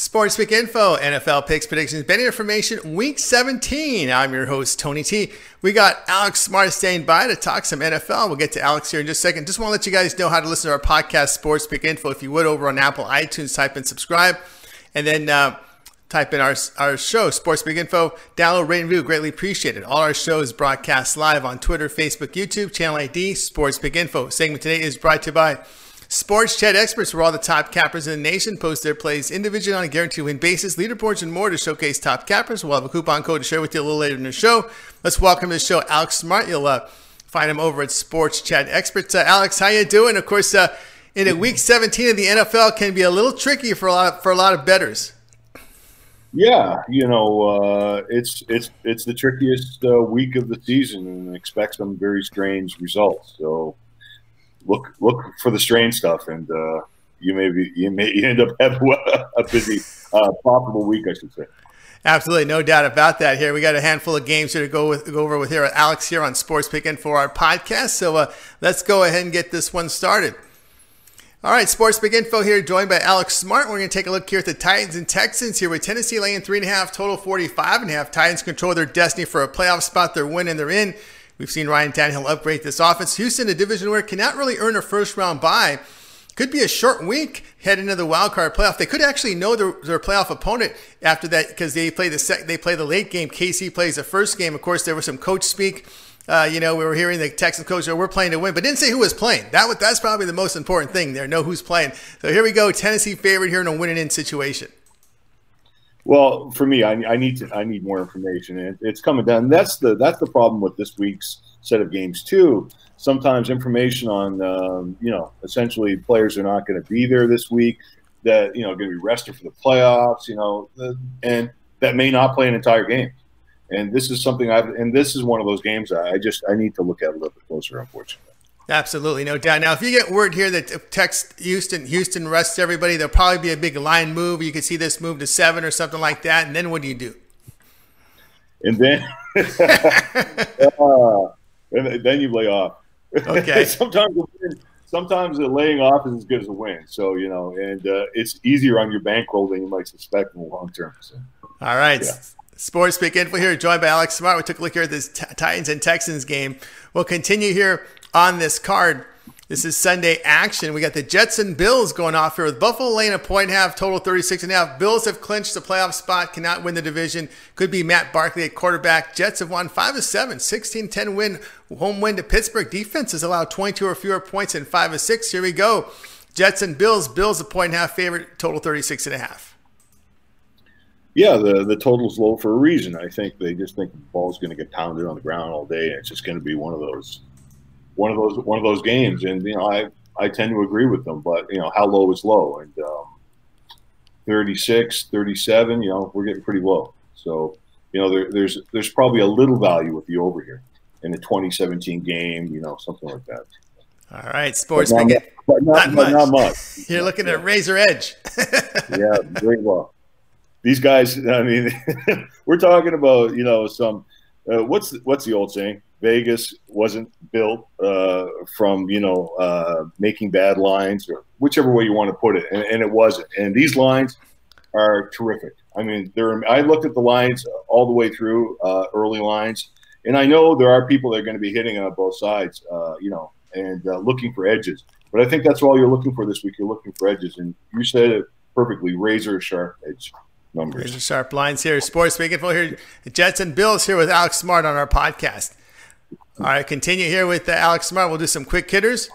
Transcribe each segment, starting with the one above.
Sports Pick Info, NFL picks, predictions, betting information, week 17. I'm your host, Tony T. We got Alex Smart staying by to talk some NFL. We'll get to Alex here in just a second. Just want to let you guys know how to listen to our podcast, Sports Pick Info. If you would, over on Apple iTunes, type in subscribe and then uh, type in our, our show, Sports Pick Info. Download, rate, and review. Greatly appreciated. All our shows broadcast live on Twitter, Facebook, YouTube, channel ID, Sports Pick Info. Segment today is brought to you by Sports Chat experts where all the top cappers in the nation post their plays individually on a guaranteed win basis, leaderboards, and more to showcase top cappers. We'll have a coupon code to share with you a little later in the show. Let's welcome to the show Alex Smart. You'll uh, find him over at Sports Chat Experts. Uh, Alex, how you doing? Of course, uh, in a week 17 of the NFL can be a little tricky for a lot of, for a lot of bettors. Yeah, you know, uh, it's it's it's the trickiest uh, week of the season, and expect some very strange results. So look look for the strange stuff, and uh, you may be you may end up having a busy, uh, profitable week, I should say. Absolutely, no doubt about that. Here we got a handful of games here to go with go over with here. Alex here on Sports Pick Info our podcast. So uh, let's go ahead and get this one started. All right, Sports Pick Info here, joined by Alex Smart. We're going to take a look here at the Titans and Texans here with Tennessee laying three and a half, total 45 and a half. Titans control their destiny for a playoff spot. They're winning, they're in. We've seen Ryan Tannehill upgrade this offense. Houston, a division where cannot really earn a first round bye. Could be a short week heading into the wild card playoff. They could actually know their, their playoff opponent after that because they play the sec- they play the late game. KC plays the first game. Of course, there was some coach speak. Uh, you know, we were hearing the Texans coach, oh, we're playing to win, but didn't say who was playing. That that's probably the most important thing there. Know who's playing. So here we go. Tennessee favorite here in a winning in situation. Well, for me, I, I, need to I need more information, and it's coming down. That's the that's the problem with this week's set of games too. Sometimes information on um, you know essentially players are not going to be there this week, that you know going to be rested for the playoffs, you know, and that may not play an entire game. And this is something I've and this is one of those games I just I need to look at a little bit closer, unfortunately. Absolutely, no doubt. Now, if you get word here that text Houston, Houston rests everybody, there'll probably be a big line move. You could see this move to seven or something like that. And then what do you do? And then, uh, and then you lay off. Okay. sometimes, sometimes the laying off is as good as a win. So you know, and uh, it's easier on your bankroll than you might suspect in the long term. So, All right. Yeah. Sports Pick Info here, joined by Alex Smart. We took a look here at this t- Titans and Texans game. We'll continue here on this card. This is Sunday action. We got the Jets and Bills going off here with Buffalo laying a point and a half, total 36 and a half. Bills have clinched the playoff spot, cannot win the division. Could be Matt Barkley at quarterback. Jets have won 5 of 7, 16 10 win, home win to Pittsburgh. Defense has allowed 22 or fewer points in 5 of 6. Here we go. Jets and Bills. Bills a point and a half favorite, total 36 and a half. Yeah, the the total's low for a reason. I think they just think the ball's going to get pounded on the ground all day, and it's just going to be one of those one of those one of those games. And you know, I I tend to agree with them, but you know, how low is low? And um, 36, 37, you know, we're getting pretty low. So you know, there, there's there's probably a little value with the over here in the 2017 game, you know, something like that. All right, sports. But not, but not, not, much. not much. You're looking yeah. at razor edge. yeah, very well. These guys, I mean, we're talking about you know some. Uh, what's what's the old saying? Vegas wasn't built uh, from you know uh, making bad lines or whichever way you want to put it, and, and, it wasn't. And these lines are terrific. I mean, there. I looked at the lines all the way through uh, early lines, and I know there are people that are going to be hitting on both sides, uh, you know, and uh, looking for edges. But I think that's all you're looking for this week. You're looking for edges, and you said it perfectly: razor sharp edge numbers. Razor sharp lines here. Sports Pick Info here. Jets and Bills here with Alex Smart on our podcast. All right, continue here with uh, Alex Smart. We'll do some quick hitters.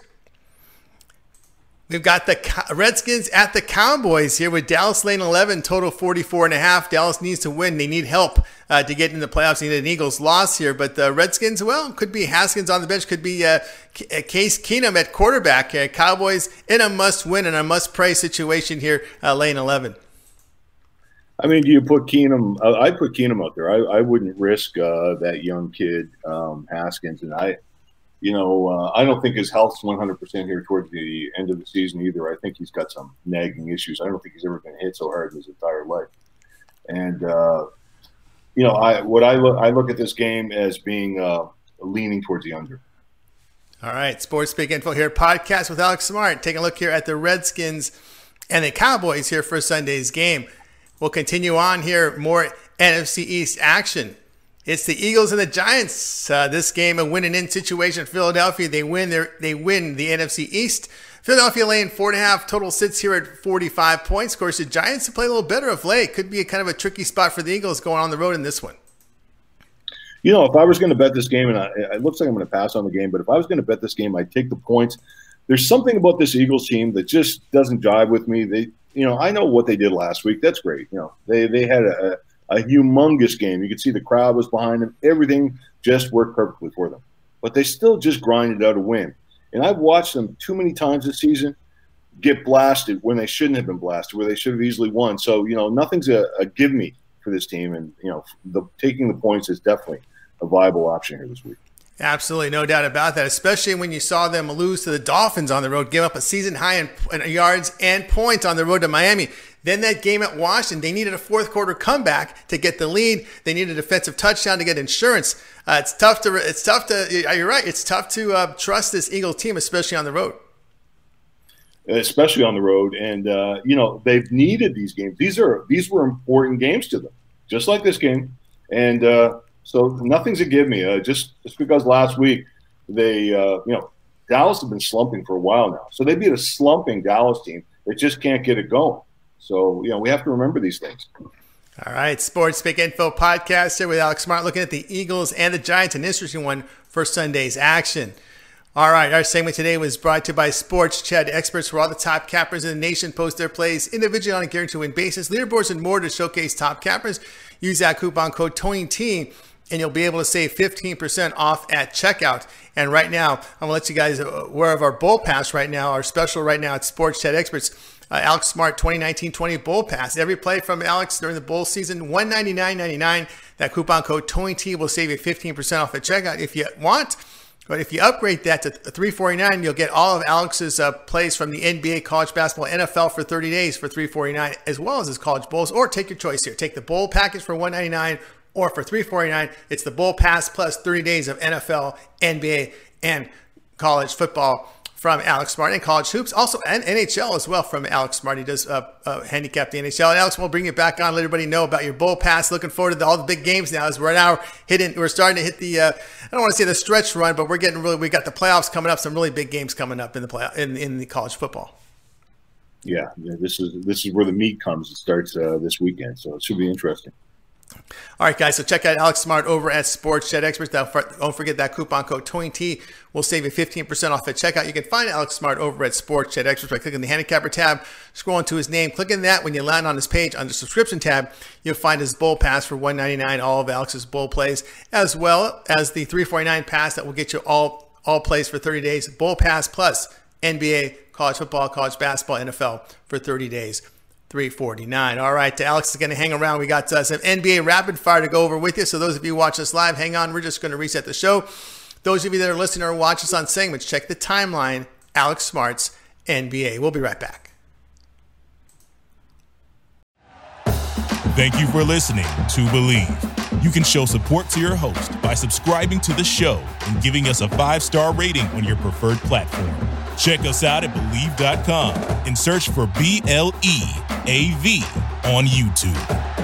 We've got the Redskins at the Cowboys here with Dallas lane 11, total 44 and a half. Dallas needs to win. They need help uh, to get in the playoffs. They need an Eagles loss here, but the Redskins, well, could be Haskins on the bench, could be uh, uh Case Keenum at quarterback. Uh, Cowboys in a must win and a must pray situation here, uh, lane 11. I mean, do you put Keenum? Uh, I put Keenum out there. I, I wouldn't risk uh, that young kid um, Haskins, and I, you know, uh, I don't think his health's 100 percent here towards the end of the season either. I think he's got some nagging issues. I don't think he's ever been hit so hard in his entire life. And uh, you know, I what I look I look at this game as being uh, leaning towards the under. All right, Sports Pick Info here, podcast with Alex Smart. Taking a look here at the Redskins and the Cowboys here for Sunday's game. We'll continue on here. More NFC East action. It's the Eagles and the Giants. Uh, this game, a win and in situation. Philadelphia, they win. Their, they win the NFC East. Philadelphia laying four and a half. Total sits here at 45 points. Of course, the Giants to play a little better of late. Could be a kind of a tricky spot for the Eagles going on the road in this one. You know, if I was going to bet this game, and I, it looks like I'm going to pass on the game, but if I was going to bet this game, I'd take the points. There's something about this Eagles team that just doesn't jive with me. They, you know, I know what they did last week. That's great. You know, they they had a, a humongous game. You could see the crowd was behind them. Everything just worked perfectly for them. But they still just grinded out a win. And I've watched them too many times this season get blasted when they shouldn't have been blasted, where they should have easily won. So, you know, nothing's a, a give me for this team. And, you know, the, taking the points is definitely a viable option here this week. Absolutely, no doubt about that. Especially when you saw them lose to the Dolphins on the road, give up a season high in, in yards and points on the road to Miami. Then that game at Washington, they needed a fourth quarter comeback to get the lead. They needed a defensive touchdown to get insurance. Uh, it's tough to. It's tough to. You're right. It's tough to uh, trust this Eagle team, especially on the road. Especially on the road, and uh, you know they've needed these games. These are these were important games to them, just like this game. And uh, so nothing's a give me. Uh, just just because last week they, uh, you know, Dallas have been slumping for a while now. So they beat a slumping Dallas team that just can't get it going. So you know we have to remember these things. All right, Sports Pick Info podcast here with Alex Smart, looking at the Eagles and the Giants. An interesting one for Sunday's action. All right, our segment today was brought to you by Sports Chat, experts for all the top cappers in the nation post their plays individually on a guaranteed win basis, leaderboards and more to showcase top cappers. Use that coupon code TonyT and you'll be able to save 15% off at checkout. And right now, I'm gonna let you guys aware of our Bowl Pass right now, our special right now at Sports Chat Experts. Uh, Alex Smart 2019-20 Bowl Pass. Every play from Alex during the bowl season, $199.99. That coupon code TonyT will save you 15% off at checkout if you want. But if you upgrade that to 349, you'll get all of Alex's uh, plays from the NBA, college basketball, NFL for 30 days for 349, as well as his college bowls. Or take your choice here. Take the bowl package for 199 or for 349 it's the bowl pass plus 30 days of nfl nba and college football from alex smart and college hoops. Also and nhl as well from alex smart. He does uh, uh, handicap the nhl and alex we'll bring it back on let everybody know about your bowl pass. Looking forward to the, all the big games now as we're now hitting we're starting to hit the uh, i don't want to say the stretch run but we're getting really we got the playoffs coming up some really big games coming up in the play in, in the college football. Yeah, yeah this is this is where the meat comes it starts uh, this weekend so it should be interesting all right, guys. So check out Alex Smart over at Sports Chat Experts. Don't forget that coupon code TonyT will save you 15% off at checkout. You can find Alex Smart over at Sports Chat Experts by clicking the handicapper tab, scrolling to his name, clicking that. When you land on his page the subscription tab, you'll find his bowl pass for 199 all of Alex's bowl plays, as well as the 349 pass that will get you all all plays for 30 days. Bowl pass plus NBA, college football, college basketball, NFL for 30 days. 349. All right, Alex is going to hang around. We got uh, some NBA rapid fire to go over with you. So those of you watch us live, hang on. We're just going to reset the show. Those of you that are listening or watch us on segments, check the timeline. Alex Smart's NBA. We'll be right back. Thank you for listening to Bleav. You can show support to your host by subscribing to the show and giving us a five star rating on your preferred platform. Check us out at Bleav.com and search for B L E A V on YouTube.